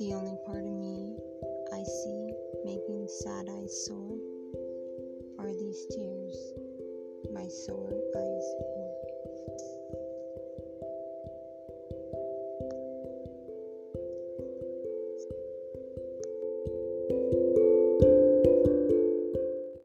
The only part of me I see making sad eyes sore are these tears my sore eyes pour.